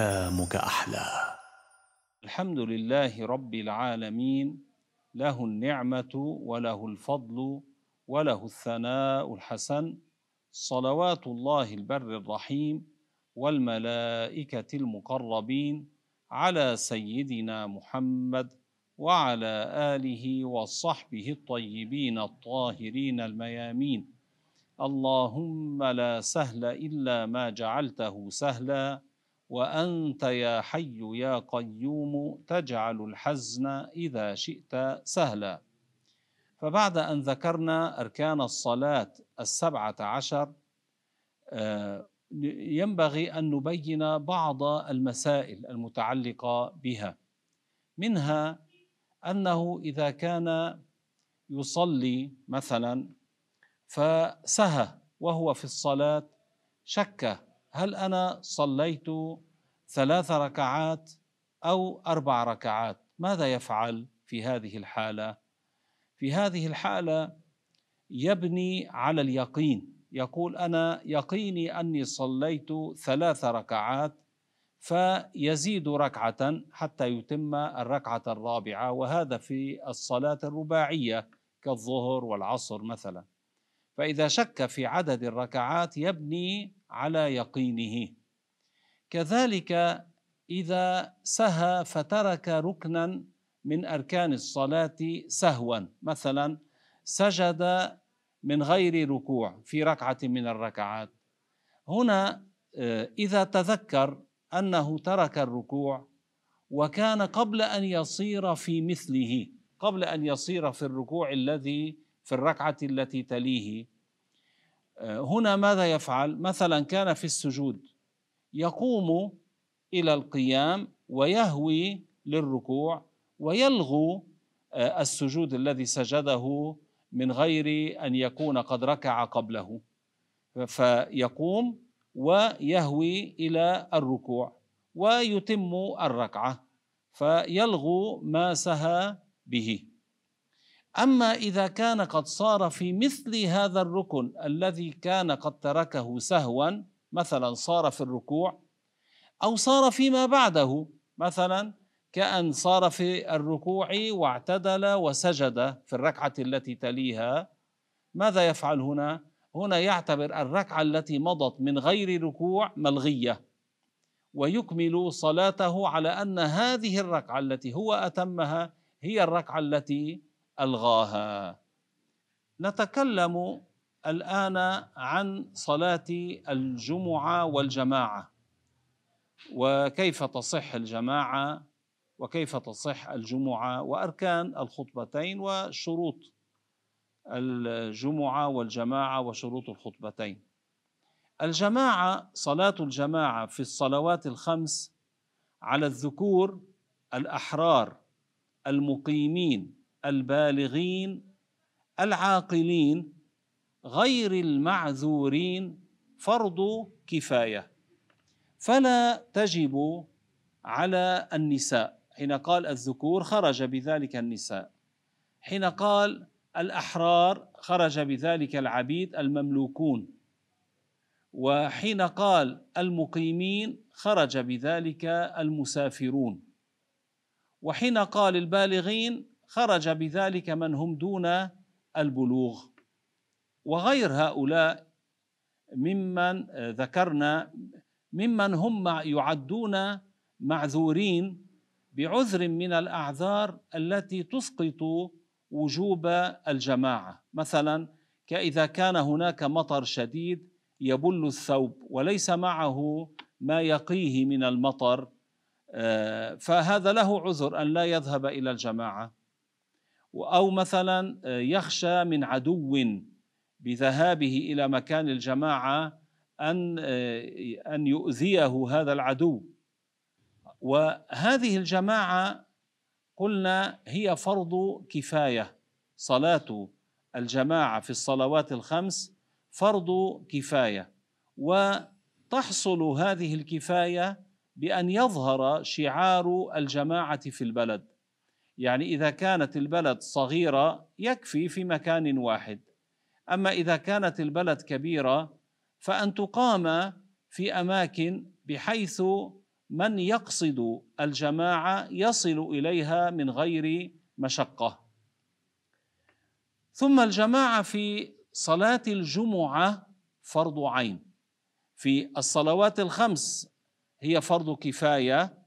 ايامك أحلى. الحمد لله رب العالمين له النعمة وله الفضل وله الثناء الحسن صلوات الله البر الرحيم والملائكة المقربين على سيدنا محمد وعلى آله وصحبه الطيبين الطاهرين الميامين. اللهم لا سهل إلا ما جعلته سهلا وأنت يا حي يا قيوم تجعل الحزن إذا شئت سهلا. فبعد أن ذكرنا أركان الصلاة السبعة عشر ينبغي أن نبين بعض المسائل المتعلقة بها. منها أنه إذا كان يصلي مثلا فسهى وهو في الصلاة شك هل أنا صليت ثلاث ركعات أو أربع ركعات؟ ماذا يفعل في هذه الحالة؟ في هذه الحالة يبني على اليقين. يقول أنا يقيني أني صليت ثلاث ركعات فيزيد ركعة حتى يتم الركعة الرابعة وهذا في الصلاة الرباعية كالظهر والعصر مثلا. فإذا شك في عدد الركعات يبني على يقينه. كذلك إذا سهى فترك ركنا من أركان الصلاة سهوا. مثلا سجد من غير ركوع في ركعة من الركعات. هنا إذا تذكر أنه ترك الركوع وكان قبل أن يصير في مثله قبل أن يصير في الركوع الذي في الركعة التي تليه. هنا ماذا يفعل؟ مثلا كان في السجود يقوم إلى القيام ويهوي للركوع ويلغو السجود الذي سجده من غير أن يكون قد ركع قبله. فيقوم ويهوي إلى الركوع ويتم الركعة فيلغو ما سهى به. أما إذا كان قد صار في مثل هذا الركن الذي كان قد تركه سهوا مثلا صار في الركوع أو صار فيما بعده مثلا كأن صار في الركوع واعتدل وسجد في الركعة التي تليها ماذا يفعل هنا؟ هنا يعتبر الركعة التي مضت من غير ركوع ملغية ويكمل صلاته على أن هذه الركعة التي هو أتمها هي الركعة التي ألغاها. نتكلم الآن عن صلاة الجمعة والجماعة. وكيف تصح الجماعة؟ وكيف تصح الجمعة؟ وأركان الخطبتين وشروط الجمعة والجماعة وشروط الخطبتين. الجماعة صلاة الجماعة في الصلوات الخمس على الذكور الأحرار المقيمين. البالغين العاقلين غير المعذورين فرض كفاية. فلا تجب على النساء. حين قال الذكور خرج بذلك النساء. حين قال الأحرار خرج بذلك العبيد المملوكون. وحين قال المقيمين خرج بذلك المسافرون. وحين قال البالغين خرج بذلك من هم دون البلوغ. وغير هؤلاء ممن ذكرنا ممن هم يعدون معذورين بعذر من الأعذار التي تسقط وجوب الجماعة. مثلا كإذا كان هناك مطر شديد يبل الثوب وليس معه ما يقيه من المطر فهذا له عذر أن لا يذهب إلى الجماعة. أو مثلا يخشى من عدو بذهابه إلى مكان الجماعة أن أن يؤذيه هذا العدو. وهذه الجماعة قلنا هي فرض كفاية. صلاة الجماعة في الصلوات الخمس فرض كفاية. وتحصل هذه الكفاية بأن يظهر شعار الجماعة في البلد. يعني إذا كانت البلد صغيرة يكفي في مكان واحد. أما إذا كانت البلد كبيرة فأن تقام في أماكن بحيث من يقصد الجماعة يصل إليها من غير مشقة. ثم الجماعة في صلاة الجمعة فرض عين. في الصلوات الخمس هي فرض كفاية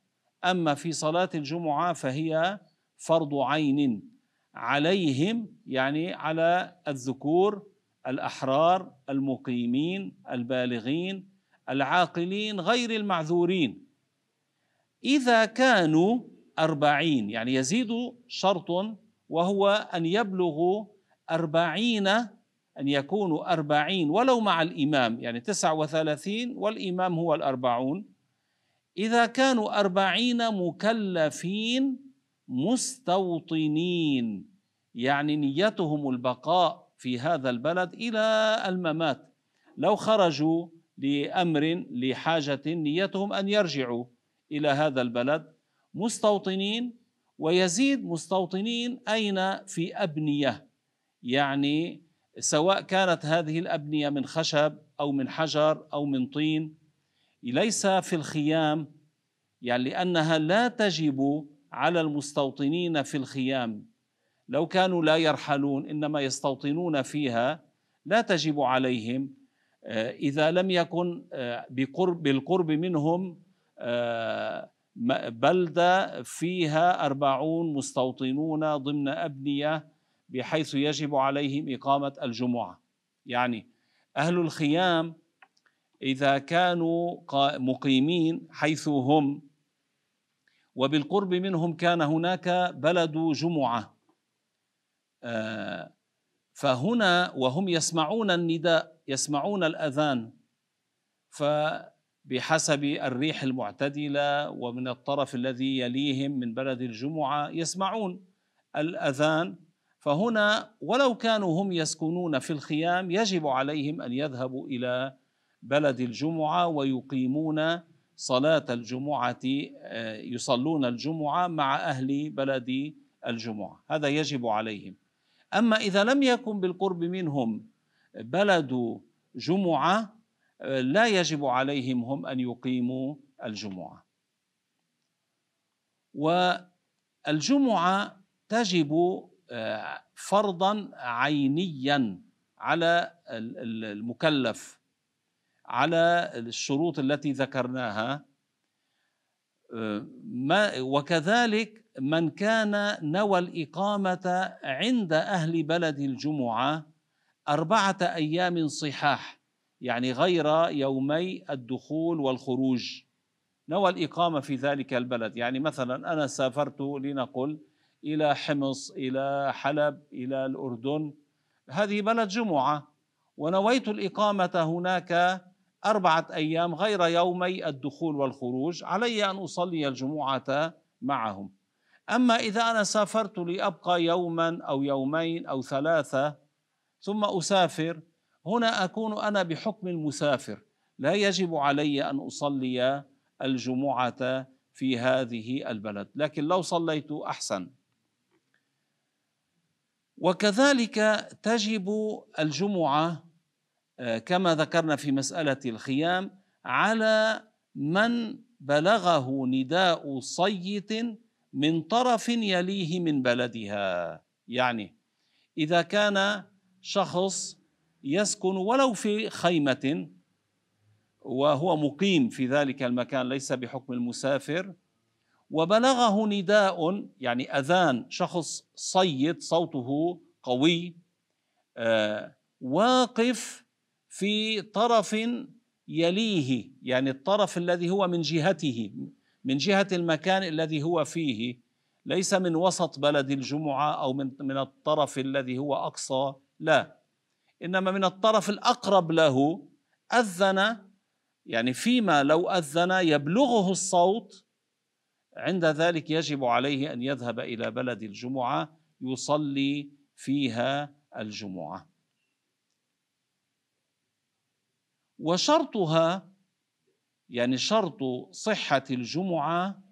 أما في صلاة الجمعة فهي فرض عين عليهم يعني على الذكور الأحرار المقيمين البالغين العاقلين غير المعذورين. إذا كانوا أربعين يعني يزيد شرط وهو أن يبلغوا أربعين أن يكونوا أربعين ولو مع الإمام يعني تسعة وثلاثين والإمام هو الأربعون. إذا كانوا أربعين مكلفين مستوطنين يعني نيتهم البقاء في هذا البلد إلى الممات. لو خرجوا لأمر لحاجة نيتهم أن يرجعوا إلى هذا البلد. مستوطنين ويزيد مستوطنين أين؟ في أبنية. يعني سواء كانت هذه الأبنية من خشب أو من حجر أو من طين ليس في الخيام يعني لأنها لا تجب على المستوطنين في الخيام. لو كانوا لا يرحلون إنما يستوطنون فيها لا تجب عليهم آه، إذا لم يكن آه، بقرب بالقرب منهم آه، بلدة فيها أربعون مستوطنون ضمن أبنية بحيث يجب عليهم إقامة الجمعة. يعني أهل الخيام إذا كانوا مقيمين حيث هم وبالقرب منهم كان هناك بلد جمعة. آه، فهنا وهم يسمعون النداء يسمعون الأذان فبحسب الريح المعتدلة ومن الطرف الذي يليهم من بلد الجمعة يسمعون الأذان. فهنا ولو كانوا هم يسكنون في الخيام يجب عليهم أن يذهبوا إلى بلد الجمعة ويقيمون صلاة الجمعة آه، يصلون الجمعة مع أهل بلد الجمعة. هذا يجب عليهم. أما إذا لم يكن بالقرب منهم بلد جمعة آه، لا يجب عليهم هم أن يقيموا الجمعة. والجمعة تجب فرضا عينيا على المكلف. على الشروط التي ذكرناها. ما وكذلك من كان نوى الإقامة عند أهل بلد الجمعة أربعة أيام صحاح يعني غير يومي الدخول والخروج. نوى الإقامة في ذلك البلد. يعني مثلا أنا سافرت لنقل إلى حمص إلى حلب إلى الأردن هذه بلد جمعة. ونويت الإقامة هناك أربعة أيام غير يومي الدخول والخروج علي أن أصلي الجمعة معهم. أما إذا أنا سافرت لأبقى يوما أو يومين أو ثلاثة ثم أسافر هنا أكون أنا بحكم المسافر. لا يجب علي أن أصلي الجمعة في هذه البلد لكن لو صليت أحسن. وكذلك تجب الجمعة آه، كما ذكرنا في مسألة الخيام على من بلغه نداء صيت من طرف يليه من بلدها. يعني إذا كان شخص يسكن ولو في خيمة وهو مقيم في ذلك المكان ليس بحكم المسافر وبلغه نداء يعني أذان شخص صيد صوته قوي آه، واقف في طرف يليه يعني الطرف الذي هو من جهته من جهة المكان الذي هو فيه ليس من وسط بلد الجمعة أو من من الطرف الذي هو أقصى لا. إنما من الطرف الأقرب له أذن يعني فيما لو أذن يبلغه الصوت عند ذلك يجب عليه أن يذهب إلى بلد الجمعة يصلي فيها الجمعة. وشرطها يعني شرط صحة الجمعة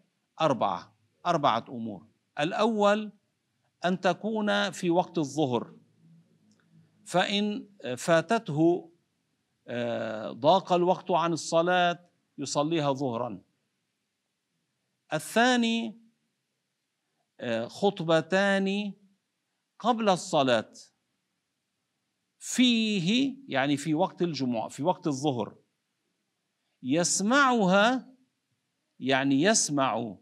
أربعة أربعة أمور. الأول أن تكون في وقت الظهر. فإن فاتته آه، ضاق الوقت عن الصلاة يصليها ظهرا. الثاني آه، خطبتان قبل الصلاة. فيه يعني في وقت الجمعة في وقت الظهر. يسمعها يعني يسمع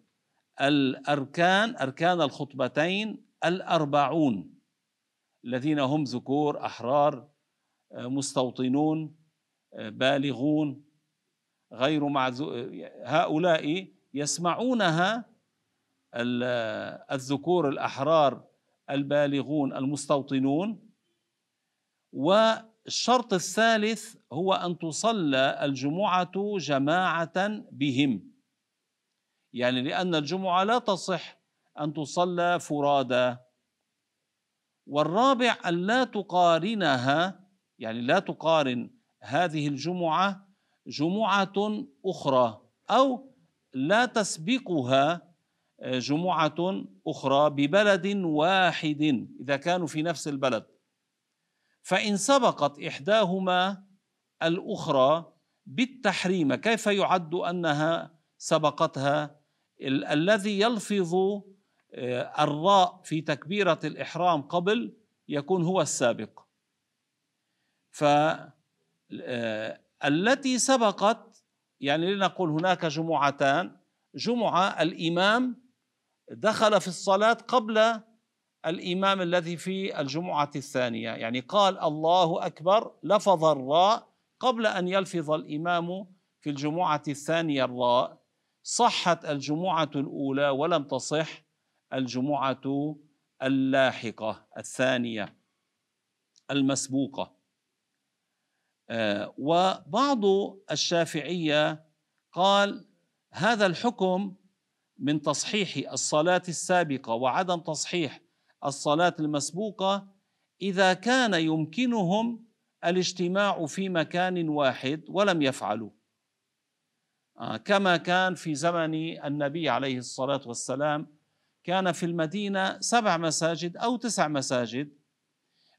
الأركان أركان الخطبتين الأربعون الذين هم ذكور أحرار آه، مستوطنون آه، بالغون غير هؤلاء يسمعونها الذكور الأحرار البالغون المستوطنون والشرط الثالث هو أن تصلى الجمعة جماعة بهم. يعني لأن الجمعة لا تصح أن تصلى فرادى. والرابع أن لا تقارنها يعني لا تقارن هذه الجمعة جمعة أخرى أو لا تسبقها جمعة أخرى ببلد واحد إذا كانوا في نفس البلد. فإن سبقت إحداهما الأخرى بالتحريم كيف يعد أنها سبقتها؟ ال- الذي يلفظ آه، الراء في تكبيرة الإحرام قبل يكون هو السابق. فالتي سبقت يعني لنقول هناك جمعتان جمعة الإمام دخل في الصلاة قبل الإمام الذي في الجمعة الثانية. يعني قال الله أكبر لفظ الراء قبل أن يلفظ الإمام في الجمعة الثانية الراء. صحت الجمعة الأولى ولم تصح الجمعة اللاحقة الثانية المسبوقة. آه، وبعض الشافعية قال هذا الحكم من تصحيح الصلاة السابقة وعدم تصحيح الصلاة المسبوقة إذا كان يمكنهم الاجتماع في مكان واحد ولم يفعلوا. آه، كما كان في زمن النبي عليه الصلاة والسلام كان في المدينة سبع مساجد أو تسع مساجد.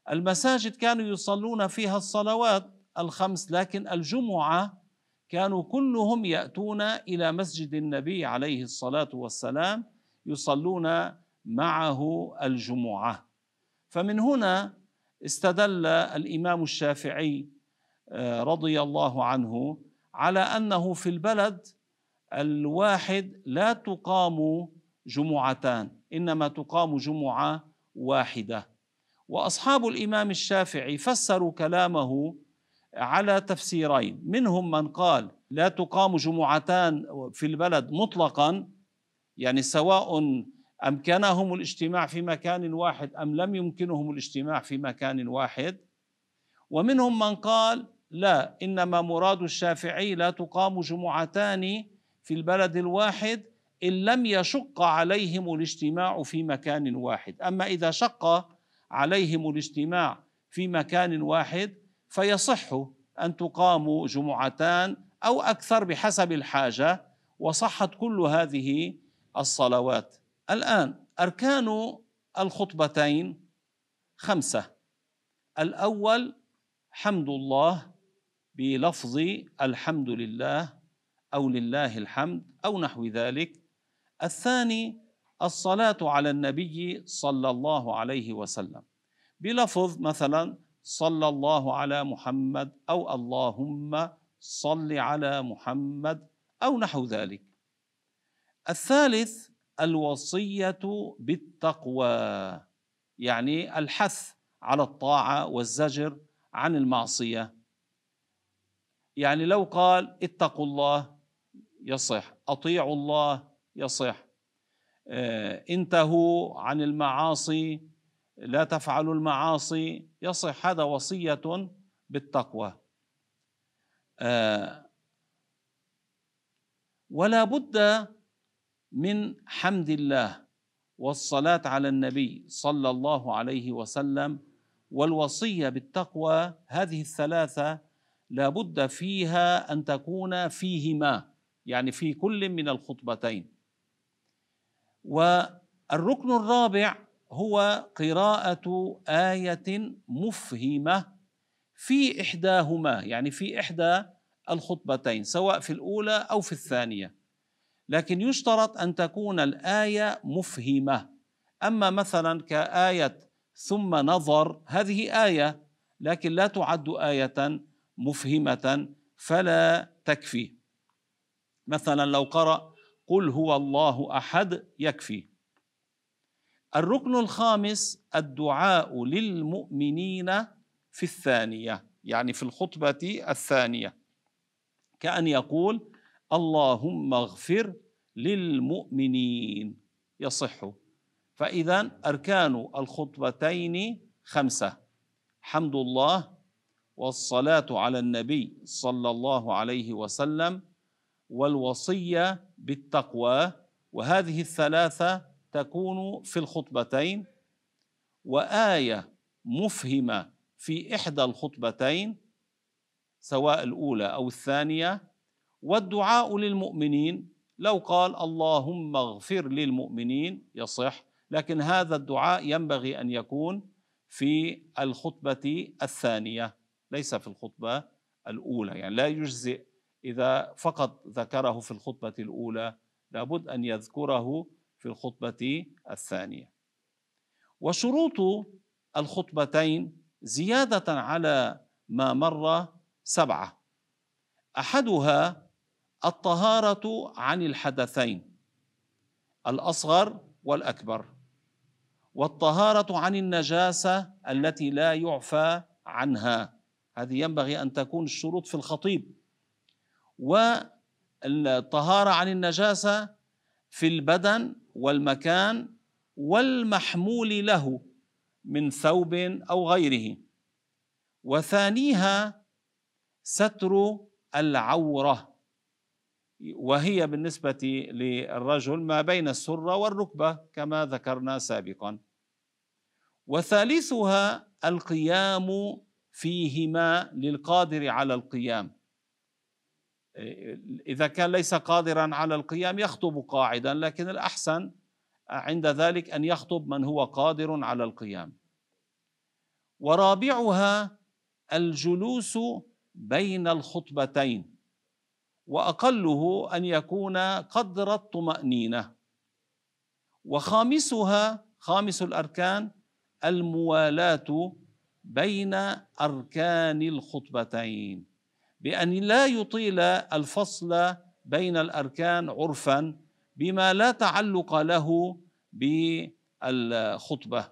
المساجد كانوا يصلون فيها الصلوات الخمس لكن الجمعة كانوا كلهم يأتون إلى مسجد النبي عليه الصلاة والسلام يصلون معه الجمعة. فمن هنا استدل الإمام الشافعي آه، رضي الله عنه على أنه في البلد الواحد لا تقام جمعتان إنما تقام جمعة واحدة. وأصحاب الإمام الشافعي فسروا كلامه على تفسيرين. منهم من قال لا تقام جمعتان في البلد مطلقا يعني سواء أمكنهم الاجتماع في مكان واحد أم لم يمكنهم الاجتماع في مكان واحد؟ ومنهم من قال لا إنما مراد الشافعي لا تقام جمعتان في البلد الواحد إن لم يشق عليهم الاجتماع في مكان واحد. أما إذا شق عليهم الاجتماع في مكان واحد فيصح أن تقام جمعتان أو أكثر بحسب الحاجة وصحت كل هذه الصلوات. الآن أركان الخطبتين خمسة. الأول حمد الله بلفظ الحمد لله أو لله الحمد أو نحو ذلك. الثاني الصلاة على النبي صلى الله عليه وسلم. بلفظ مثلا صلى الله على محمد أو اللهم صل على محمد أو نحو ذلك. الثالث الوصية بالتقوى يعني الحث على الطاعة والزجر عن المعصية. يعني لو قال اتقوا الله يصح أطيعوا الله يصح. آه، انتهوا عن المعاصي لا تفعلوا المعاصي يصح. هذا وصية بالتقوى. آه، ولا بد من حمد الله والصلاة على النبي صلى الله عليه وسلم والوصية بالتقوى هذه الثلاثة لا بد فيها أن تكون فيهما يعني في كل من الخطبتين. والركن الرابع هو قراءة آية مفهمة في إحداهما يعني في إحدى الخطبتين سواء في الأولى أو في الثانية. لكن يشترط أن تكون الآية مفهمة. أما مثلا كآية ثم نظر هذه آية لكن لا تعد آية مفهمة فلا تكفي. مثلا لو قرأ قل هو الله أحد يكفي. الركن الخامس الدعاء للمؤمنين في الثانية يعني في الخطبة الثانية. كأن يقول اللهم اغفر للمؤمنين. يصح. فإذا أركان الخطبتين خمسة. حمد الله والصلاة على النبي صلى الله عليه وسلم والوصية بالتقوى. وهذه الثلاثة تكون في الخطبتين. وآية مفهمة في إحدى الخطبتين سواء الأولى أو الثانية والدعاء للمؤمنين. لو قال اللهم اغفر للمؤمنين يصح. لكن هذا الدعاء ينبغي أن يكون في الخطبة الثانية ليس في الخطبة الأولى. يعني لا يجزئ إذا فقط ذكره في الخطبة الأولى لابد أن يذكره في الخطبة الثانية. وشروط الخطبتين زيادة على ما مر سبعة. أحدها الطهارة عن الحدثين الأصغر والأكبر والطهارة عن النجاسة التي لا يعفى عنها. هذه ينبغي أن تكون الشروط في الخطيب. والطهارة عن النجاسة في البدن والمكان والمحمول له من ثوب أو غيره. وثانيها ستر العورة. وهي بالنسبة للرجل ما بين السره والركبة كما ذكرنا سابقا. وثالثها القيام فيهما للقادر على القيام. إذا كان ليس قادرا على القيام يخطب قاعدا لكن الأحسن عند ذلك أن يخطب من هو قادر على القيام. ورابعها الجلوس بين الخطبتين. وأقله أن يكون قدر الطمأنينة. وخامسها خامس الأركان الموالاة بين أركان الخطبتين بأن لا يطيل الفصل بين الأركان عرفا بما لا تعلق له بالخطبة.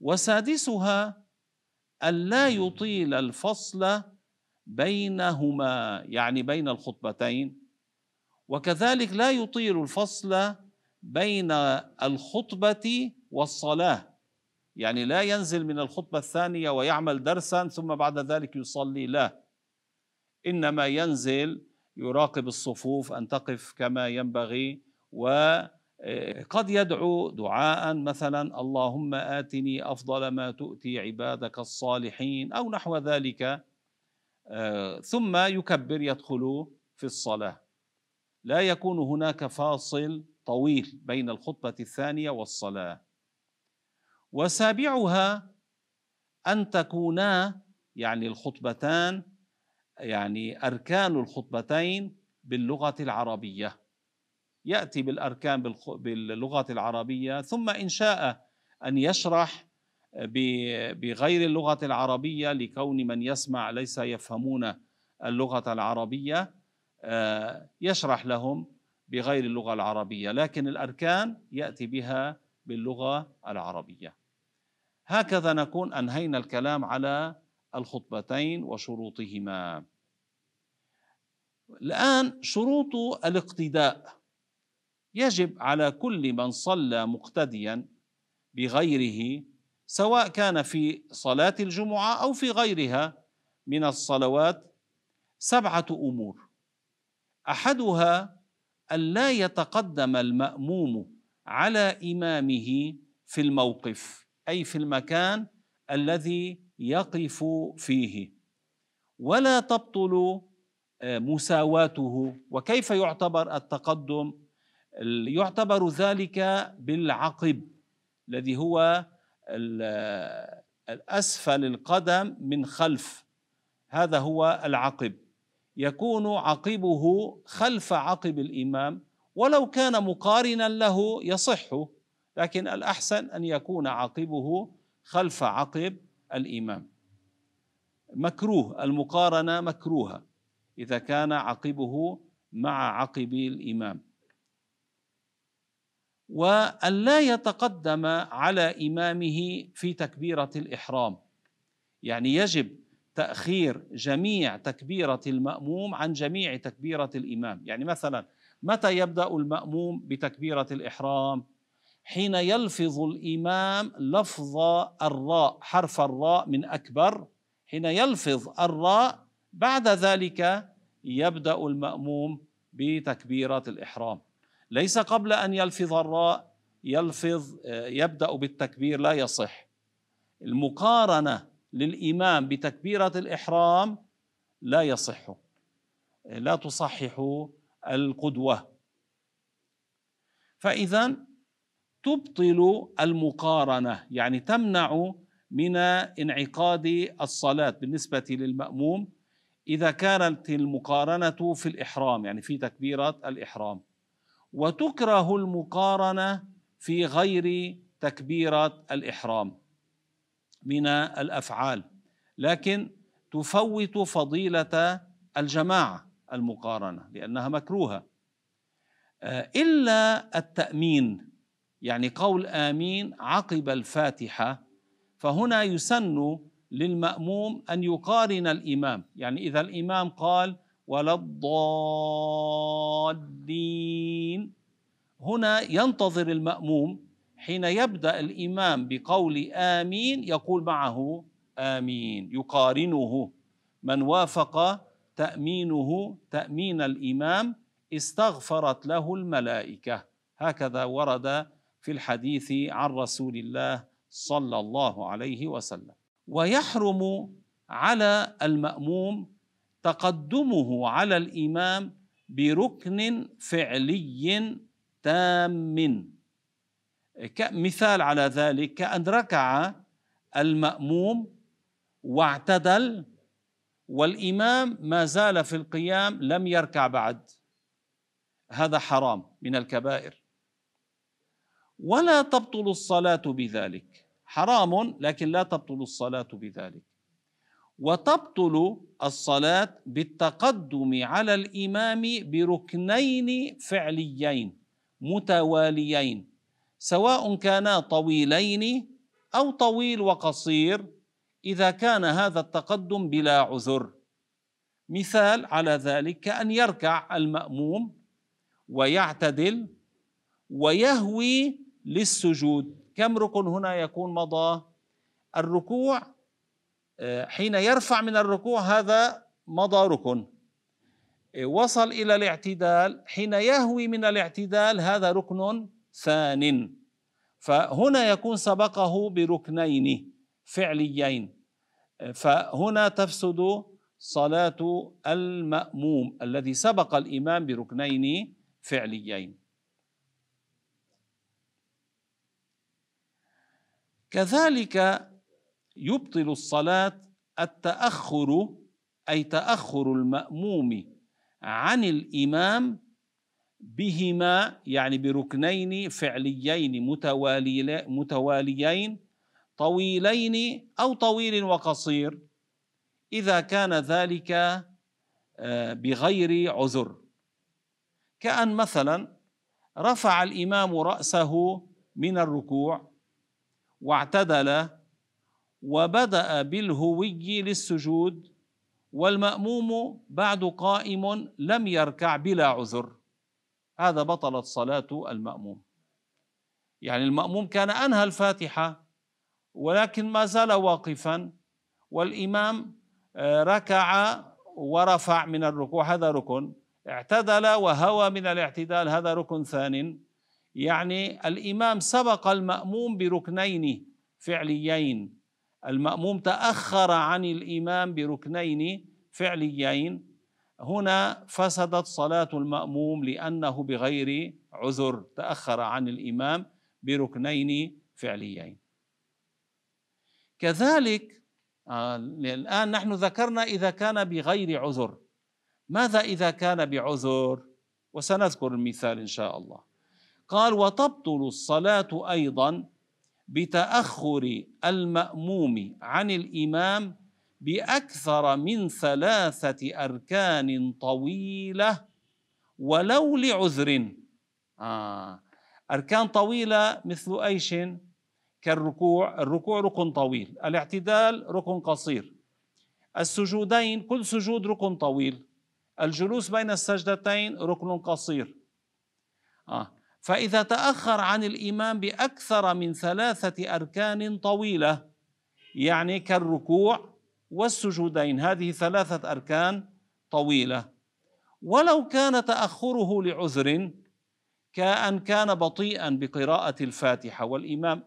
وسادسها ألا يطيل الفصل بينهما يعني بين الخطبتين وكذلك لا يطيل الفصل بين الخطبة والصلاة. يعني لا ينزل من الخطبة الثانية ويعمل درسا ثم بعد ذلك يصلي. لا. إنما ينزل يراقب الصفوف أن تقف كما ينبغي و قد يدعو دعاء مثلا اللهم آتني أفضل ما تؤتي عبادك الصالحين أو نحو ذلك آه، ثم يكبر يدخل في الصلاة. لا يكون هناك فاصل طويل بين الخطبة الثانية والصلاة. وسابعها أن تكونا يعني الخطبتان يعني أركان الخطبتين باللغة العربية. يأتي بالأركان باللغة العربية ثم إن شاء أن يشرح بغير اللغة العربية لكون من يسمع ليس يفهمون اللغة العربية آه، يشرح لهم بغير اللغة العربية. لكن الأركان يأتي بها باللغة العربية. هكذا نكون أنهينا الكلام على الخطبتين وشروطهما. الآن شروط الاقتداء. يجب على كل من صلى مقتديا بغيره سواء كان في صلاة الجمعة أو في غيرها من الصلوات سبعة أمور. أحدها الا يتقدم المأموم على إمامه في الموقف أي في المكان الذي يقف فيه. ولا تبطل آه، مساواته وكيف يعتبر التقدم؟ يعتبر ذلك بالعقب الذي هو الأسفل القدم من خلف. هذا هو العقب. يكون عقبه خلف عقب الإمام ولو كان مقارنا له يصح لكن الأحسن أن يكون عقبه خلف عقب الإمام. مكروه المقارنة مكروهة إذا كان عقبه مع عقب الإمام. وأن لا يتقدم على إمامه في تكبيرة الإحرام. يعني يجب تأخير جميع تكبيرة المأموم عن جميع تكبيرة الإمام. يعني مثلا متى يبدأ المأموم بتكبيرة الإحرام؟ حين يلفظ الإمام لفظ الراء حرف الراء من أكبر. حين يلفظ الراء بعد ذلك يبدأ المأموم بتكبيرة الإحرام. ليس قبل أن يلفظ الراء يلفظ يبدأ بالتكبير لا يصح. المقارنة للإمام بتكبيرة الإحرام لا يصح. لا تصحح القدوة. فإذا تبطل المقارنة يعني تمنع من انعقاد الصلاة بالنسبة للمأموم إذا كانت المقارنة في الإحرام يعني في تكبيرة الإحرام. وتكره المقارنة في غير تكبيره الإحرام من الأفعال لكن تفوت فضيلة الجماعة المقارنة لأنها مكروهة. إلا التأمين يعني قول آمين عقب الفاتحة فهنا يسن للمأموم أن يقارن الإمام. يعني إذا الإمام قال ولا الضالين. هنا ينتظر المأموم حين يبدأ الإمام بقول آمين يقول معه آمين يقارنه. من وافق تأمينه تأمين الإمام استغفرت له الملائكة. هكذا ورد في الحديث عن رسول الله صلى الله عليه وسلم. ويحرم على المأموم تقدمه على الإمام بركن فعلي تام. مثال على ذلك كأن ركع المأموم واعتدل والإمام ما زال في القيام لم يركع بعد. هذا حرام من الكبائر. ولا تبطل الصلاة بذلك. حرام لكن لا تبطل الصلاة بذلك. وتبطل الصلاة بالتقدم على الإمام بركنين فعليين متواليين سواء كانا طويلين أو طويل وقصير إذا كان هذا التقدم بلا عذر. مثال على ذلك كان يركع المأموم ويعتدل ويهوي للسجود. كم ركن هنا يكون مضى؟ الركوع حين يرفع من الركوع هذا مضى ركن آه، وصل إلى الاعتدال. حين يهوي من الاعتدال هذا ركن ثان. فهنا يكون سبقه بركنين فعليين. فهنا تفسد صلاة المأموم الذي سبق الإمام بركنين فعليين. كذلك يبطل الصلاة التأخر أي تأخر المأموم عن الإمام بهما يعني بركنين فعليين متواليين طويلين أو طويل وقصير. إذا كان ذلك آه، بغير عذر. كأن مثلا رفع الإمام رأسه من الركوع واعتدل وبدأ بالهوي للسجود والمأموم بعد قائم لم يركع بلا عذر. هذا بطلت صلاة المأموم. يعني المأموم كان أنهى الفاتحة ولكن ما زال واقفا والإمام آه، ركع ورفع من الركوع. هذا ركن. اعتدل وهوى من الاعتدال. هذا ركن ثان. يعني الإمام سبق المأموم بركنين فعليين. المأموم تأخر عن الإمام بركنين فعليين. هنا فسدت صلاة المأموم لأنه بغير عذر تأخر عن الإمام بركنين فعليين. كذلك آه الآن نحن ذكرنا إذا كان بغير عذر. ماذا إذا كان بعذر؟ وسنذكر المثال إن شاء الله. قال وتبطل الصلاة أيضا بتأخر المأموم عن الإمام بأكثر من ثلاثة أركان طويلة ولو لعذر. آه. أركان طويلة مثل أيش؟ كالركوع. الركوع ركن طويل الاعتدال ركن قصير. السجودين كل سجود ركن طويل. الجلوس بين السجدتين ركن قصير. آه. فإذا تأخر عن الإمام بأكثر من ثلاثة أركان طويلة يعني كالركوع والسجودين هذه ثلاثة أركان طويلة. ولو كان تأخره لعذر كأن كان بطيئا بقراءة الفاتحة والإمام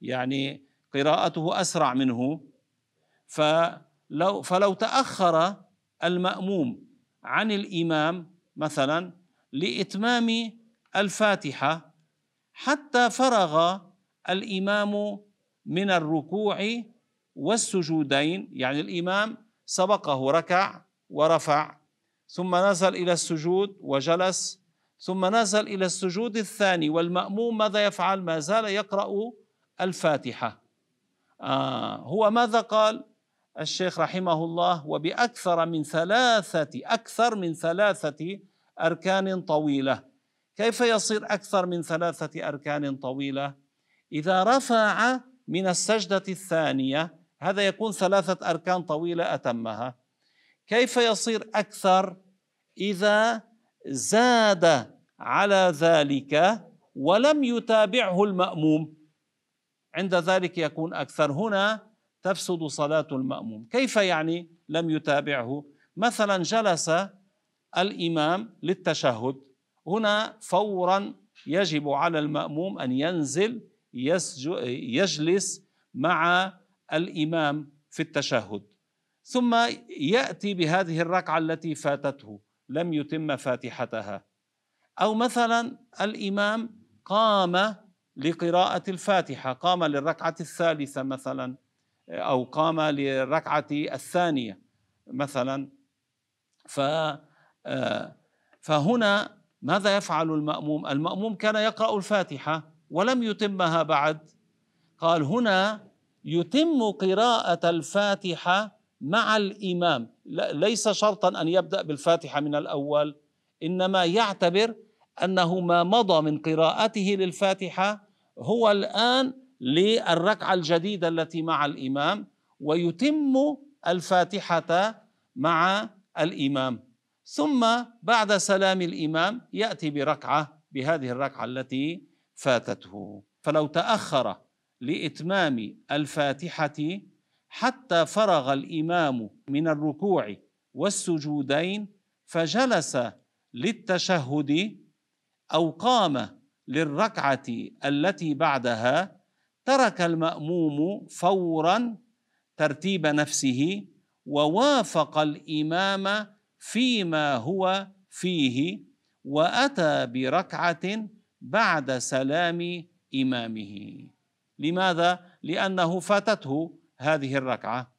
يعني قراءته أسرع منه فلو فلو تأخر المأموم عن الإمام مثلا لإتمام الفاتحة حتى فرغ الإمام من الركوع والسجودين يعني الإمام سبقه ركع ورفع ثم نزل إلى السجود وجلس ثم نزل إلى السجود الثاني والمأموم ماذا يفعل؟ ما زال يقرأ الفاتحة. آه هو ماذا قال؟ الشيخ رحمه الله وبأكثر من ثلاثة أكثر من ثلاثة أركان طويلة. كيف يصير أكثر من ثلاثة أركان طويلة؟ إذا رفع من السجدة الثانية هذا يكون ثلاثة أركان طويلة أتمها. كيف يصير أكثر؟ إذا زاد على ذلك ولم يتابعه المأموم. عند ذلك يكون أكثر. هنا تفسد صلاة المأموم. كيف يعني لم يتابعه؟ مثلا جلس الإمام للتشهد. هنا فورا يجب على المأموم أن ينزل يجلس مع الإمام في التشهد. ثم يأتي بهذه الركعة التي فاتته لم يتم فاتحتها. أو مثلا الإمام قام لقراءة الفاتحة قام للركعة الثالثة مثلا أو قام للركعة الثانية مثلا. ف آه، فهنا ماذا يفعل المأموم؟ المأموم كان يقرأ الفاتحة ولم يتمها بعد. قال هنا يتم قراءة الفاتحة مع الإمام. ليس شرطا أن يبدأ بالفاتحة من الأول. إنما يعتبر أنه ما مضى من قراءته للفاتحة هو الآن للركعة الجديدة التي مع الإمام ويتم الفاتحة مع الإمام. ثم بعد سلام الإمام يأتي بركعة بهذه الركعة التي فاتته. فلو تأخر لإتمام الفاتحة حتى فرغ الإمام من الركوع والسجودين فجلس للتشهد أو قام للركعة التي بعدها ترك المأموم فورا ترتيب نفسه ووافق الإمام فيما هو فيه وأتى بركعة بعد سلام إمامه. لماذا؟ لأنه فاتته هذه الركعة.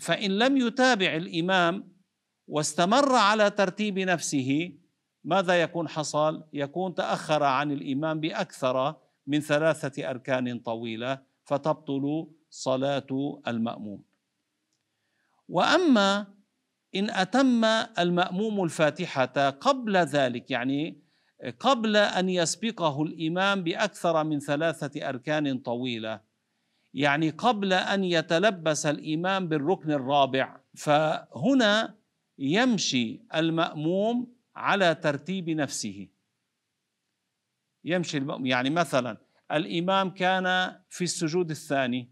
فإن لم يتابع الإمام واستمر على ترتيب نفسه ماذا يكون حصل؟ يكون تأخر عن الإمام بأكثر من ثلاثة أركان طويلة فتبطل صلاة المأموم. وأما إن أتم المأموم الفاتحة قبل ذلك يعني قبل أن يسبقه الإمام بأكثر من ثلاثة أركان طويلة يعني قبل أن يتلبس الإمام بالركن الرابع فهنا يمشي المأموم على ترتيب نفسه. يمشي المأموم يعني مثلا الإمام كان في السجود الثاني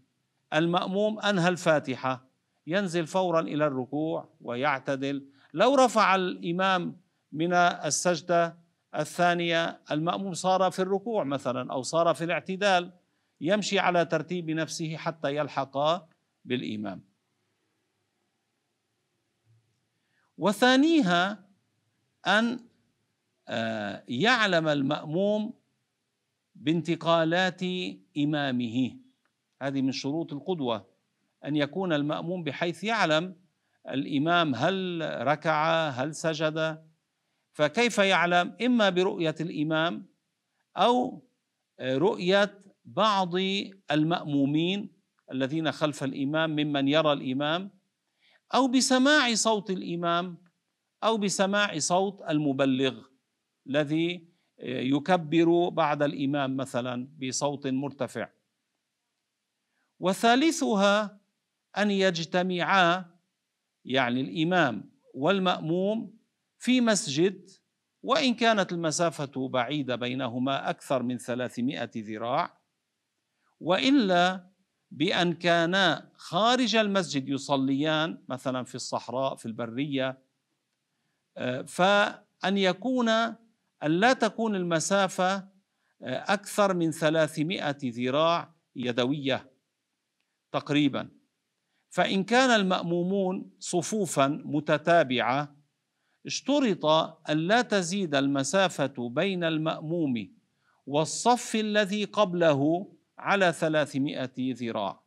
المأموم أنهى الفاتحة ينزل فورا إلى الركوع ويعتدل. لو رفع الإمام من السجدة الثانية المأموم صار في الركوع مثلا أو صار في الاعتدال يمشي على ترتيب نفسه حتى يلحق بالإمام. وثانيها أن آه، يعلم المأموم بانتقالات إمامه. هذه من شروط القدوة. أن يكون المأموم بحيث يعلم الإمام هل ركع هل سجد. فكيف يعلم؟ إما برؤية الإمام أو رؤية بعض المأمومين الذين خلف الإمام ممن يرى الإمام أو بسماع صوت الإمام أو بسماع صوت المبلغ الذي يكبر بعد الإمام مثلا بصوت مرتفع. وثالثها أن يجتمعا يعني الإمام والمأموم في مسجد وإن كانت المسافة بعيدة بينهما أكثر من ثلاثمائة ذراع وإلا بأن كانا خارج المسجد يصليان مثلا في الصحراء في البرية آه، فأن يكون أن لا تكون المسافة آه، أكثر من ثلاثمائة ذراع يدوية تقريبا. فإن كان المأمومون صفوفا متتابعة اشترط أن لا تزيد المسافة بين المأموم والصف الذي قبله على ثلاثمائة ذراع.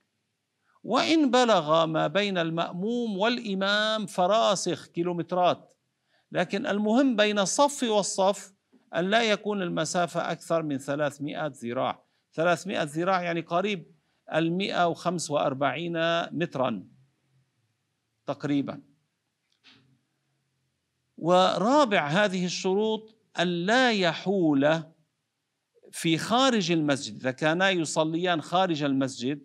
وإن بلغ ما بين المأموم والإمام فراسخ كيلومترات. لكن المهم بين الصف والصف أن لا يكون المسافة أكثر من 300 ذراع. 300 ذراع يعني قريب ال 145 مترا تقريبا. ورابع هذه الشروط أن لا يحول في خارج المسجد إذا كانا يصليان خارج المسجد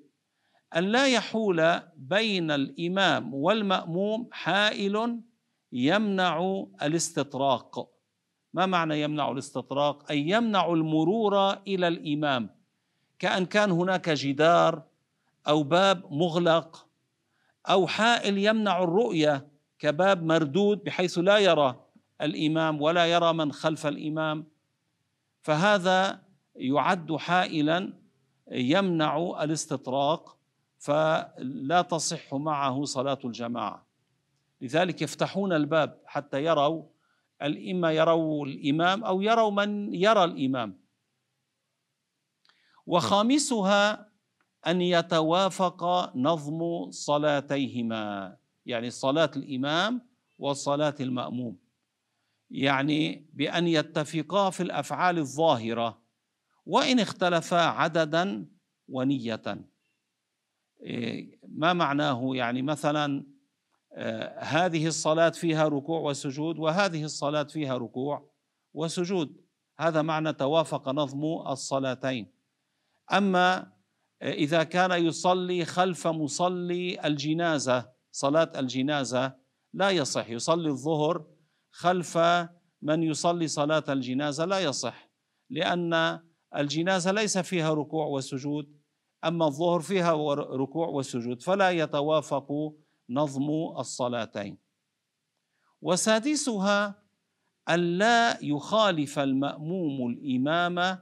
أن لا يحول بين الإمام والمأموم حائل يمنع الاستطراق. ما معنى يمنع الاستطراق؟ أي يمنع المرور إلى الإمام. كأن كان هناك جدار أو باب مغلق أو حائل يمنع الرؤية كباب مردود بحيث لا يرى الإمام ولا يرى من خلف الإمام. فهذا يعد حائلا يمنع الاستطراق فلا تصح معه صلاة الجماعة. لذلك يفتحون الباب حتى يروا الإما يروا الإمام أو يروا من يرى الإمام. وخامسها أن يتوافق نظم صلاتيهما يعني صلاة الإمام وصلاة المأموم. يعني بأن يتفقا في الأفعال الظاهرة وإن اختلفا عددا ونية. إيه، ما معناه؟ يعني مثلا آه، هذه الصلاة فيها ركوع وسجود وهذه الصلاة فيها ركوع وسجود. هذا معنى توافق نظم الصلاتين. أما آه، إذا كان يصلي خلف مصلي الجنازة صلاة الجنازة لا يصح. يصلي الظهر خلف من يصلي صلاة الجنازة لا يصح لأن الجنازة ليس فيها ركوع وسجود أما الظهر فيها ركوع وسجود فلا يتوافق نظم الصلاتين. وسادسها ألا يخالف المأموم الإمام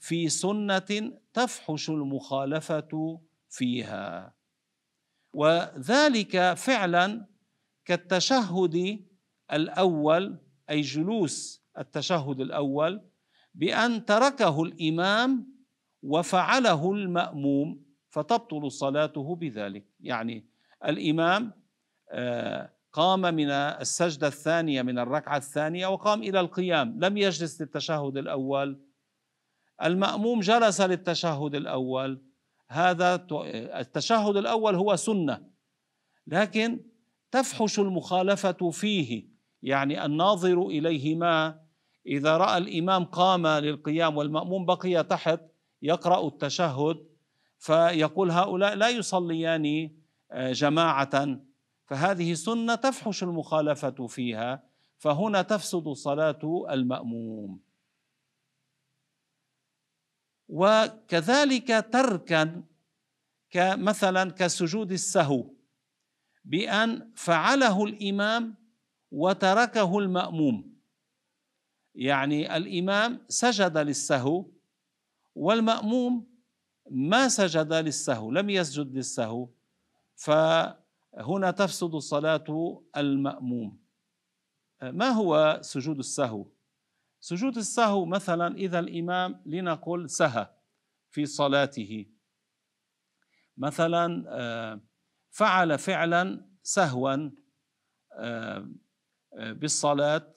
في سنة تفحش المخالفة فيها. وذلك فعلا كالتشهد الأول أي جلوس التشهد الأول بأن تركه الإمام وفعله المأموم فتبطل صلاته بذلك. يعني الإمام آه، قام من السجدة الثانية من الركعة الثانية وقام إلى القيام. لم يجلس للتشهد الأول المأموم جلس للتشهد الأول. هذا التشهد الأول هو سنة. لكن تفحش المخالفة فيه يعني الناظر إليهما إذا رأى الإمام قام للقيام والمأموم بقي تحت يقرأ التشهد فيقول هؤلاء لا يصليان آه، جماعة. فهذه سنة تفحش المخالفة فيها فهنا تفسد صلاة المأموم. وكذلك تركا كمثلا كسجود السهو بأن فعله الإمام وتركه المأموم يعني الإمام سجد للسهو والمأموم ما سجد للسهو لم يسجد للسهو فهنا تفسد صلاة المأموم ما هو سجود السهو؟ سجود السهو مثلا إذا الإمام لنقل سهى في صلاته. مثلا آه، فعل فعلا سهوا آه، آه، بالصلاة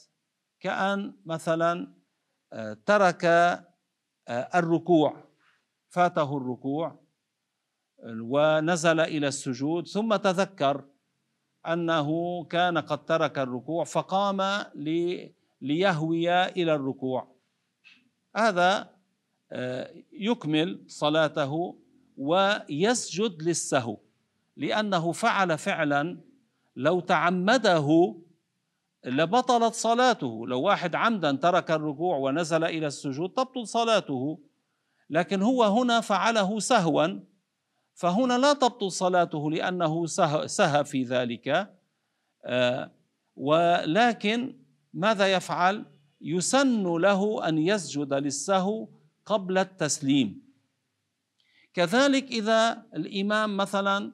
كأن مثلا ترك الركوع فاته الركوع ونزل إلى السجود ثم تذكر أنه كان قد ترك الركوع فقام ليهوي إلى الركوع. هذا يكمل صلاته ويسجد للسهو لأنه فعل فعلا لو تعمده لبطلت صلاته. لو واحد عمدا ترك الركوع ونزل إلى السجود تبطل صلاته. لكن هو هنا فعله سهوا فهنا لا تبطل صلاته لأنه سهى في ذلك آه، ولكن ماذا يفعل؟ يسن له أن يسجد للسهو قبل التسليم. كذلك إذا الإمام مثلا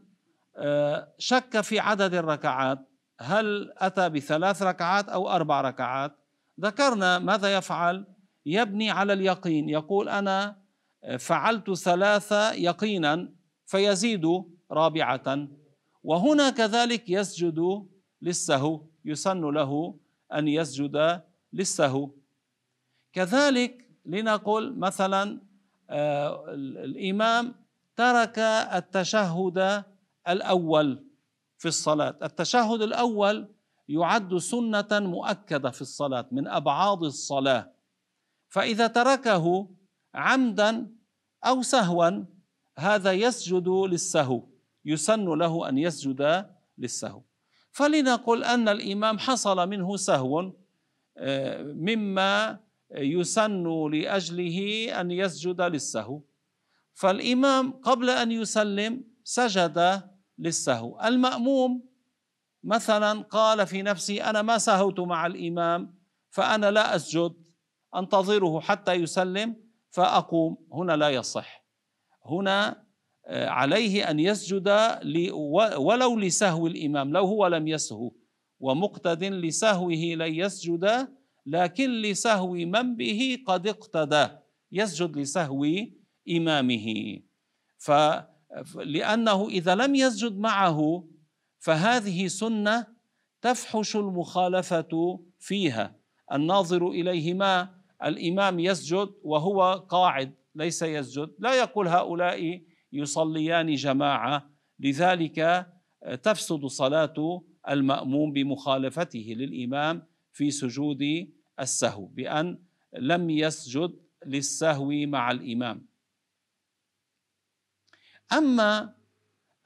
آه، شك في عدد الركعات هل أتى بثلاث ركعات أو أربع ركعات؟ ذكرنا ماذا يفعل؟ يبني على اليقين يقول أنا فعلت ثلاثة يقينا فيزيد رابعة وهنا كذلك يسجد للسهو يسن له أن يسجد للسهو كذلك لنقل مثلا آه، الإمام ترك التشهد الأول في الصلاة. التشهد الأول يعد سنة مؤكدة في الصلاة من أبعاض الصلاة. فإذا تركه عمدا أو سهوا هذا يسجد للسهو. يسن له أن يسجد للسهو. فلنقل أن الإمام حصل منه سهو آه، مما يسن لأجله أن يسجد للسهو. فالإمام قبل أن يسلم سجد للسهو. المأموم مثلا قال في نفسي أنا ما سهوت مع الإمام فأنا لا أسجد أنتظره حتى يسلم فأقوم. هنا لا يصح. هنا عليه أن يسجد ولو لسهو الإمام لو هو لم يسهو ومقتد لسهوه لن يسجد لكن لسهو من به قد اقتدى يسجد لسهو إمامه. لأنه إذا لم يسجد معه فهذه سنة تفحش المخالفة فيها. الناظر إليهما الإمام يسجد وهو قاعد ليس يسجد. لا يقول هؤلاء يصليان جماعة. لذلك تفسد صلاة المأموم بمخالفته للإمام في سجود السهو بأن لم يسجد للسهو مع الإمام. أما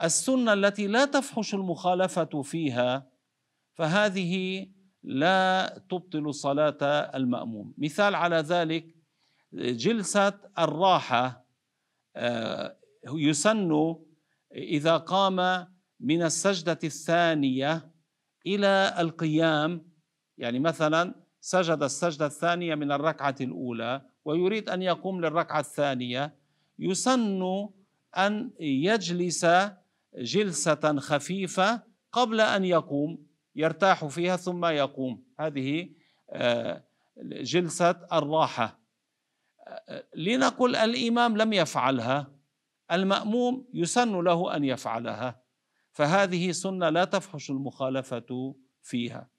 السنة التي لا تفحش المخالفة فيها فهذه لا تبطل صلاة المأموم. مثال على ذلك جلسة الراحة آه، يسن إذا قام من السجدة الثانية إلى القيام يعني مثلا سجد السجدة الثانية من الركعة الأولى ويريد أن يقوم للركعة الثانية يسن أن يجلس جلسة خفيفة قبل أن يقوم يرتاح فيها ثم يقوم. هذه آه، جلسة الراحة. آه، لنقل الإمام لم يفعلها. المأموم يسن له أن يفعلها. فهذه سنة لا تفحش المخالفة فيها.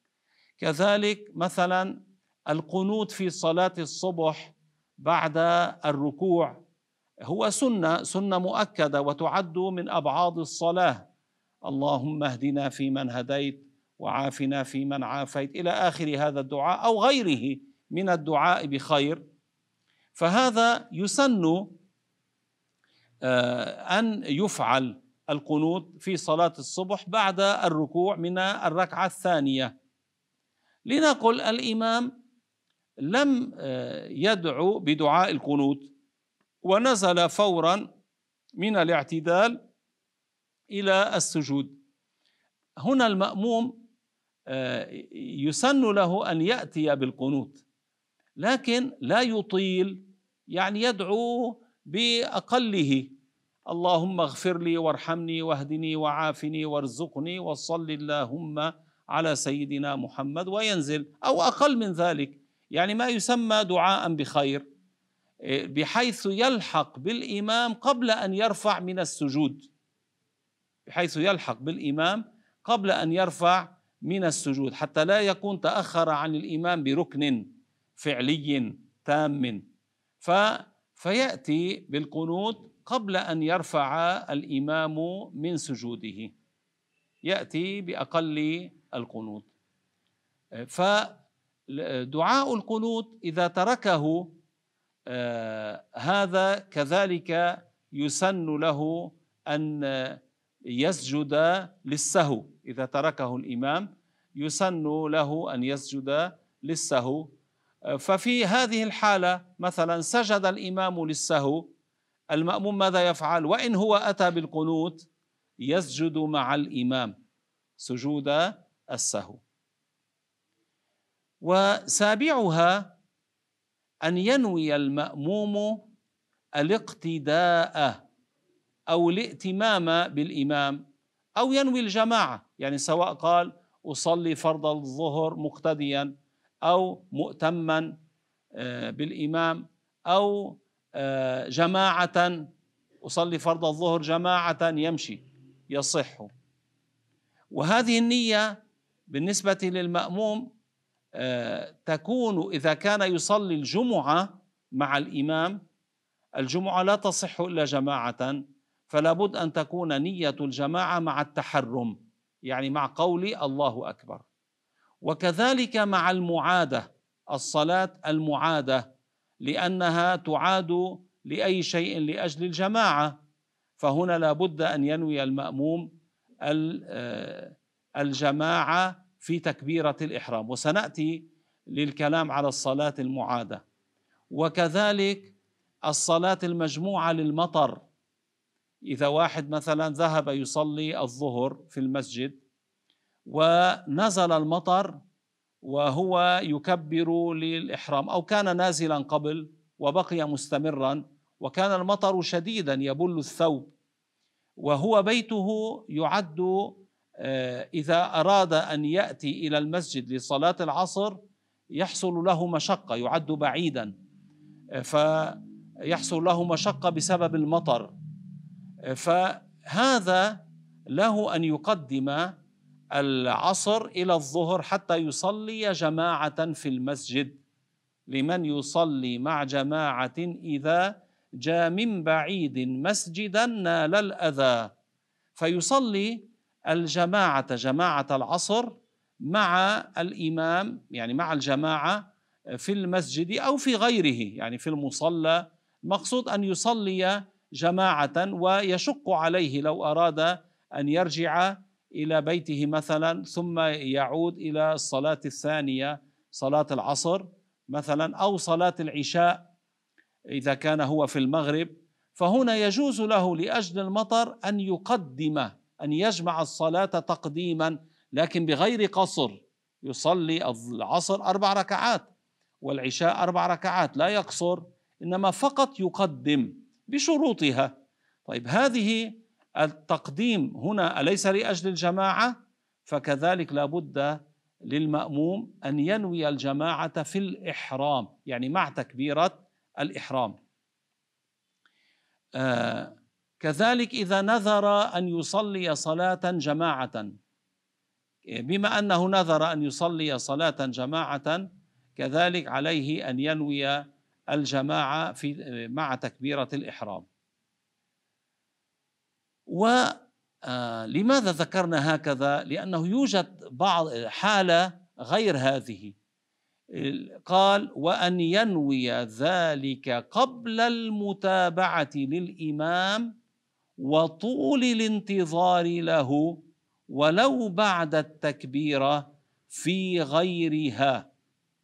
كذلك مثلا القنوت في صلاة الصبح بعد الركوع هو سنة سنة مؤكدة وتعد من ابعاض الصلاة. اللهم اهدنا فيمن هديت وعافنا فيمن عافيت إلى آخر هذا الدعاء أو غيره من الدعاء بخير. فهذا يسن آه، أن يفعل القنوت في صلاة الصبح بعد الركوع من الركعة الثانية. لنقل الإمام لم آه، يدعو بدعاء القنوت ونزل فورا من الاعتدال إلى السجود. هنا المأموم آه، يسن له أن يأتي بالقنوت لكن لا يطيل يعني يدعو بأقله. اللهم اغفر لي وارحمني واهدني وعافني وارزقني وصل اللهم على سيدنا محمد وينزل أو أقل من ذلك. يعني ما يسمى دعاء بخير بحيث يلحق بالإمام قبل أن يرفع من السجود. بحيث يلحق بالإمام قبل أن يرفع من السجود حتى لا يكون تأخر عن الإمام بركن فعلي تام. ف فيأتي بالقنوت قبل أن يرفع الإمام من سجوده. يأتي بأقل القنوت. فدعاء القنوت إذا تركه آه، هذا كذلك يسن له أن يسجد للسهو. إذا تركه الإمام يسن له أن يسجد للسهو. ففي هذه الحالة مثلا سجد الإمام للسهو المأموم ماذا يفعل؟ وإن هو أتى بالقنوت يسجد مع الإمام سجود السهو. وسابعها أن ينوي المأموم الاقتداء أو الائتمام بالإمام أو ينوي الجماعة يعني سواء قال أصلي فرض الظهر مقتديا أو مؤتما آه، بالإمام أو جماعة أصلي فرض الظهر جماعة يمشي يصح. وهذه النية بالنسبة للمأموم آه، تكون إذا كان يصلي الجمعة مع الإمام الجمعة لا تصح إلا جماعة فلا بد أن تكون نية الجماعة مع التحرم يعني مع قول الله أكبر. وكذلك مع المعادة الصلاة المعادة. لأنها تعاد لأي شيء لأجل الجماعة. فهنا لا بد أن ينوي المأموم آه، الجماعة في تكبيرة الإحرام. وسنأتي للكلام على الصلاة المعادة. وكذلك الصلاة المجموعة للمطر. إذا واحد مثلا ذهب يصلي الظهر في المسجد ونزل المطر وهو يكبر للإحرام. أو كان نازلا قبل وبقي مستمرا وكان المطر شديدا يبل الثوب. وهو بيته يعد آه، إذا أراد أن يأتي إلى المسجد لصلاة العصر يحصل له مشقة يعد بعيدا. آه، فيحصل له مشقة بسبب المطر. آه، فهذا له أن يقدم العصر إلى الظهر حتى يصلي جماعة في المسجد. لمن يصلي مع جماعة إذا جاء من بعيد مسجدا نال الأذى. فيصلي الجماعة جماعة العصر مع الإمام يعني مع الجماعة في المسجد أو في غيره يعني في المصلى. المقصود أن يصلي جماعة ويشق عليه لو أراد أن يرجع إلى بيته مثلا ثم يعود إلى الصلاة الثانية صلاة العصر مثلا أو صلاة العشاء إذا كان هو في المغرب. فهنا يجوز له لأجل المطر أن يقدم أن يجمع الصلاة تقديما لكن بغير قصر. يصلي العصر أربع ركعات والعشاء أربع ركعات لا يقصر إنما فقط يقدم بشروطها. طيب هذه التقديم هنا أليس لأجل الجماعة؟ فكذلك لابد للمأموم أن ينوي الجماعة في الإحرام يعني مع تكبيرة الإحرام. آه كذلك إذا نذر أن يصلي صلاة جماعة. بما أنه نذر أن يصلي صلاة جماعة كذلك عليه أن ينوي الجماعة في مع تكبيرة الإحرام. ولماذا آه، ذكرنا هكذا؟ لأنه يوجد بعض حالة غير هذه. قال وأن ينوي ذلك قبل المتابعة للإمام وطول الانتظار له ولو بعد التكبيرة في غيرها.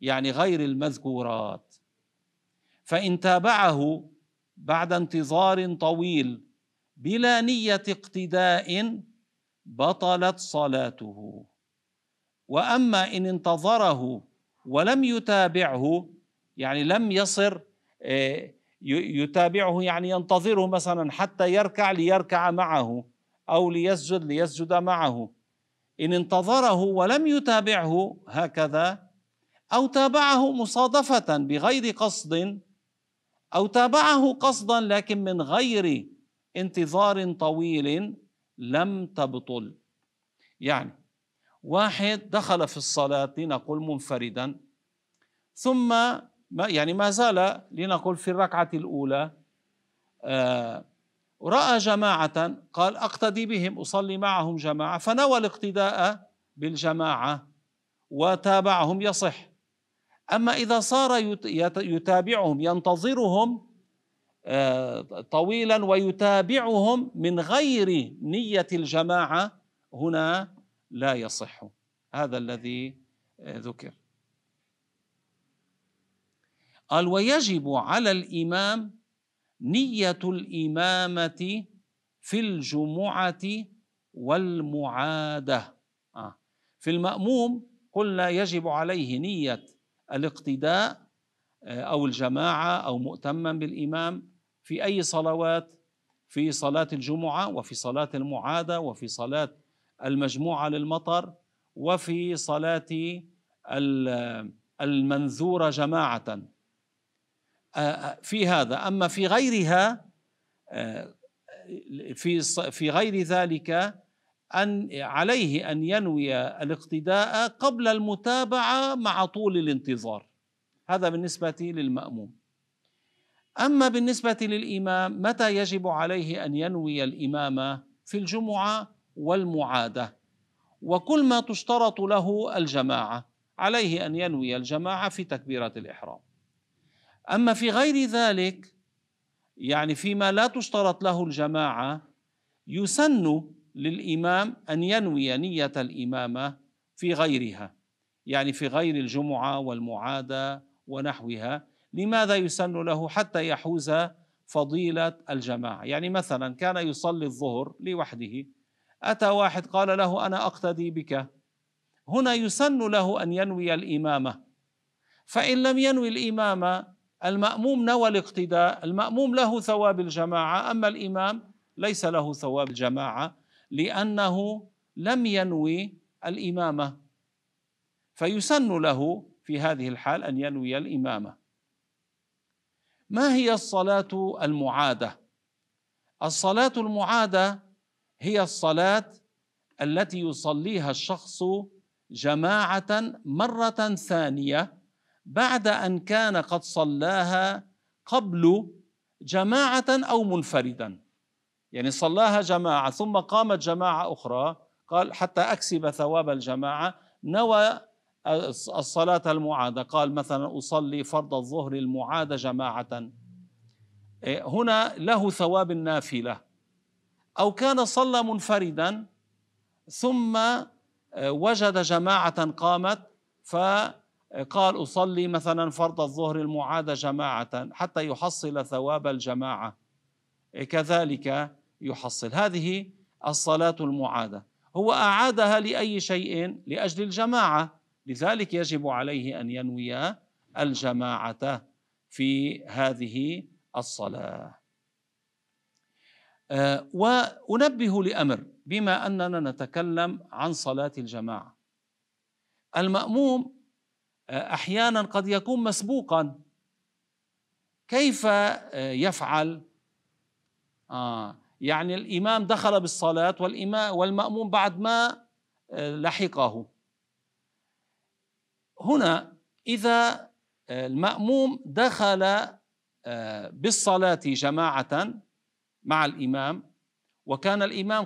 يعني غير المذكورات. فإن تابعه بعد انتظار طويل بلا نية اقتداء بطلت صلاته. وأما إن انتظره ولم يتابعه يعني لم يصر آه، يتابعه يعني ينتظره مثلا حتى يركع ليركع معه أو ليسجد ليسجد معه. إن انتظره ولم يتابعه هكذا أو تابعه مصادفة بغير قصد أو تابعه قصدا لكن من غير انتظار طويل لم تبطل. يعني واحد دخل في الصلاة لنقول منفردا ثم ما يعني ما زال لنقول في الركعة الأولى. آه رأى جماعة قال أقتدي بهم أصلي معهم جماعة. فنوى الاقتداء بالجماعة وتابعهم يصح. أما إذا صار يتابعهم ينتظرهم طويلا ويتابعهم من غير نية الجماعة هنا لا يصح. هذا الذي آه، ذكر. قال ويجب على الإمام نية الإمامة في الجمعة والمعادة. آه. في المأموم قلنا يجب عليه نية الاقتداء آه، أو الجماعة أو مؤتما بالإمام. في أي صلوات؟ في صلاة الجمعة وفي صلاة المعادة وفي صلاة المجموعة للمطر وفي صلاة المنذورة جماعة. في هذا. أما في غيرها في في غير ذلك أن عليه أن ينوي الاقتداء قبل المتابعة مع طول الانتظار. هذا بالنسبة للمأموم. أما بالنسبة للإمام متى يجب عليه أن ينوي الإمامة في الجمعة والمعادة؟ وكل ما تشترط له الجماعة عليه أن ينوي الجماعة في تكبيرة الإحرام. أما في غير ذلك يعني فيما لا تشترط له الجماعة يسن للإمام أن ينوي نية الإمامة في غيرها يعني في غير الجمعة والمعادة ونحوها. لماذا يسن له حتى يحوز فضيلة الجماعة؟ يعني مثلا كان يصلي الظهر لوحده أتى واحد قال له أنا أقتدي بك. هنا يسن له أن ينوي الإمامة. فإن لم ينوي الإمامة المأموم نوى الاقتداء المأموم له ثواب الجماعة أما الإمام ليس له ثواب الجماعة لأنه لم ينوي الإمامة. فيسن له في هذه الحال أن ينوي الإمامة. ما هي الصلاة المعادة؟ الصلاة المعادة هي الصلاة التي يصليها الشخص جماعة مرة ثانية بعد أن كان قد صلاها قبل جماعة أو منفردا يعني صلاها جماعة ثم قامت جماعة أخرى قال حتى أكسب ثواب الجماعة نوى الصلاة المعادة. قال مثلا أصلي فرض الظهر المعادة جماعة. إيه، هنا له ثواب النافله أو كان صلى منفردا ثم وجد جماعة قامت ف قال أصلي مثلا فرض الظهر المعادة جماعة حتى يحصل ثواب الجماعة. كذلك يحصل. هذه الصلاة المعادة. هو أعادها لأي شيء؟ لأجل الجماعة. لذلك يجب عليه أن ينوي الجماعة في هذه الصلاة. آه، وأنبه لأمر بما أننا نتكلم عن صلاة الجماعة. المأموم أحيانا قد يكون مسبوقا. كيف آه، يفعل؟ آه يعني الإمام دخل بالصلاة والامام والمأموم بعد ما آه، لحقه. هنا إذا آه، المأموم دخل بالصلاة جماعة مع الإمام وكان الإمام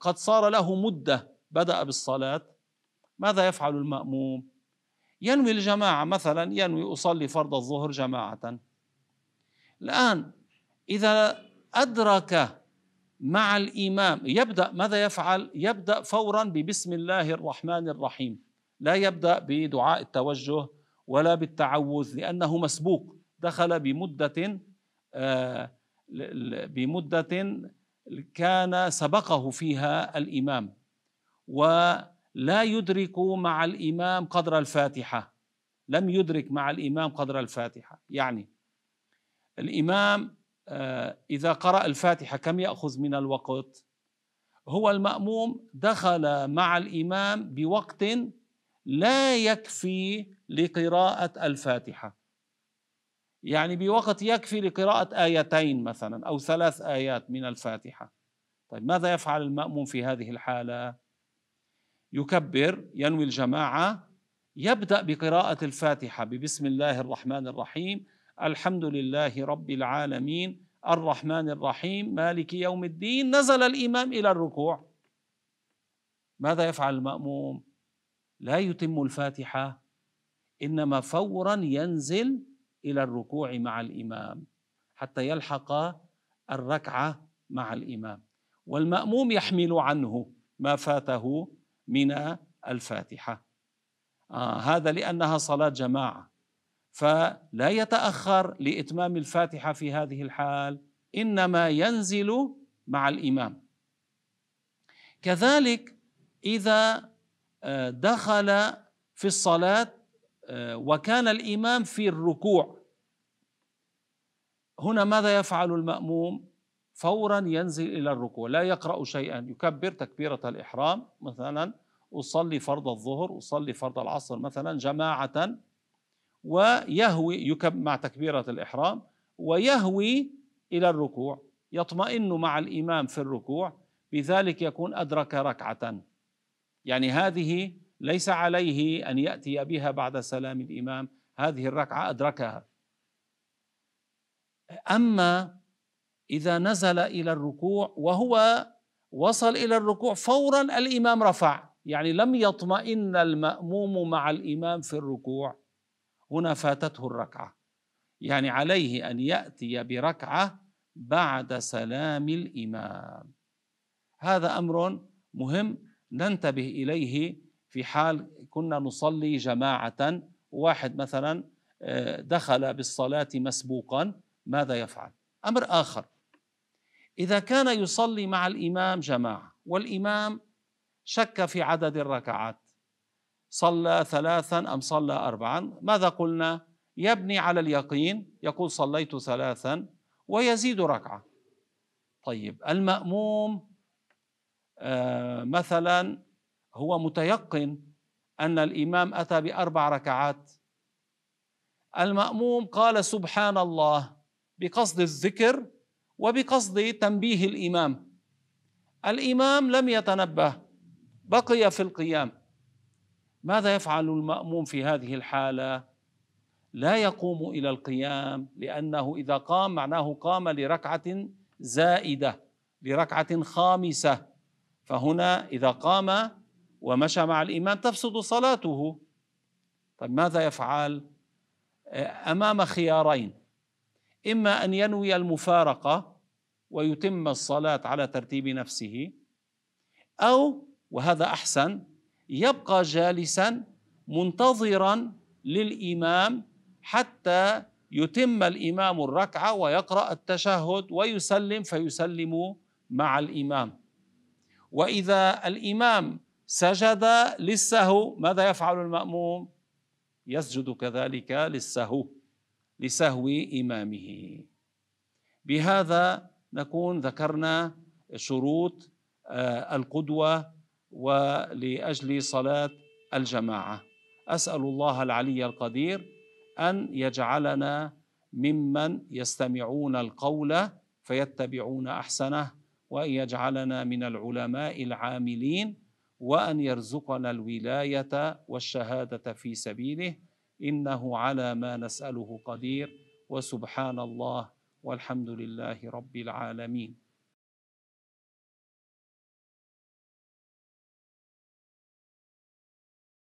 قد صار له مدة بدأ بالصلاة ماذا يفعل المأموم؟ ينوي الجماعة مثلا ينوي أصلي فرض الظهر جماعة. الآن إذا أدرك مع الإمام يبدأ ماذا يفعل؟ يبدأ فورا ببسم الله الرحمن الرحيم. لا يبدأ بدعاء التوجه ولا بالتعوذ لأنه مسبوق. دخل بمدة آه، بمدة كان سبقه فيها الإمام. و لا يدرك مع الإمام قدر الفاتحة. لم يدرك مع الإمام قدر الفاتحة. يعني الإمام آه، إذا قرأ الفاتحة كم يأخذ من الوقت؟ هو المأموم دخل مع الإمام بوقت لا يكفي لقراءة الفاتحة يعني بوقت يكفي لقراءة آيتين مثلا أو ثلاث آيات من الفاتحة طيب ماذا يفعل المأموم في هذه الحالة؟ يكبر ينوي الجماعة يبدأ بقراءة الفاتحة ببسم الله الرحمن الرحيم الحمد لله رب العالمين الرحمن الرحيم مالك يوم الدين نزل الإمام إلى الركوع ماذا يفعل المأموم؟ لا يتم الفاتحة إنما فورا ينزل إلى الركوع مع الإمام حتى يلحق الركعة مع الإمام. والمأموم يحمل عنه ما فاته من الفاتحة. آه هذا لأنها صلاة جماعة. فلا يتأخر لإتمام الفاتحة في هذه الحال إنما ينزل مع الإمام. كذلك آه، دخل في الصلاة آه، وكان الإمام في الركوع. هنا ماذا يفعل المأموم؟ فورا ينزل إلى الركوع لا يقرأ شيئا. يكبر تكبيرة الإحرام مثلا أصلي فرض الظهر أصلي فرض العصر مثلا جماعة ويهوي مع تكبيرة الإحرام ويهوي إلى الركوع. يطمئن مع الإمام في الركوع بذلك يكون أدرك ركعة. يعني هذه ليس عليه أن يأتي بها بعد سلام الإمام هذه الركعة أدركها. أما إذا نزل إلى الركوع وهو وصل إلى الركوع فورا الإمام رفع يعني لم يطمئن المأموم مع الإمام في الركوع هنا فاتته الركعة. يعني عليه أن يأتي بركعة بعد سلام الإمام. هذا أمر مهم ننتبه إليه في حال كنا نصلي جماعة واحد مثلا آه، دخل بالصلاة مسبوقا ماذا يفعل؟ أمر آخر إذا كان يصلي مع الإمام جماعة والإمام شك في عدد الركعات صلى ثلاثا أم صلى أربعا ماذا قلنا؟ يبني على اليقين يقول صليت ثلاثا ويزيد ركعة طيب المأموم آه مثلا هو متيقن أن الإمام أتى بأربع ركعات. المأموم قال سبحان الله بقصد الذكر وبقصد تنبيه الإمام. الإمام لم يتنبه بقي في القيام. ماذا يفعل المأموم في هذه الحالة؟ لا يقوم إلى القيام لأنه إذا قام معناه قام لركعة زائدة لركعة خامسة. فهنا إذا قام ومشى مع الإمام تفسد صلاته. طيب ماذا يفعل؟ أمام خيارين. إما أن ينوي المفارقة ويتم الصلاة على ترتيب نفسه أو وهذا أحسن يبقى جالسا منتظرا للإمام حتى يتم الإمام الركعة ويقرأ التشهد ويسلم فيسلم مع الإمام. وإذا الإمام سجد للسهو ماذا يفعل المأموم؟ يسجد كذلك للسهو لسهو إمامه. بهذا نكون ذكرنا شروط آه، القدوة ولأجل صلاة الجماعة. أسأل الله العلي القدير أن يجعلنا ممن يستمعون القول فيتبعون أحسنه. وأن يجعلنا من العلماء العاملين وأن يرزقنا الولاية والشهادة في سبيله. إنه على ما نسأله قدير. وسبحان الله والحمد لله رب العالمين.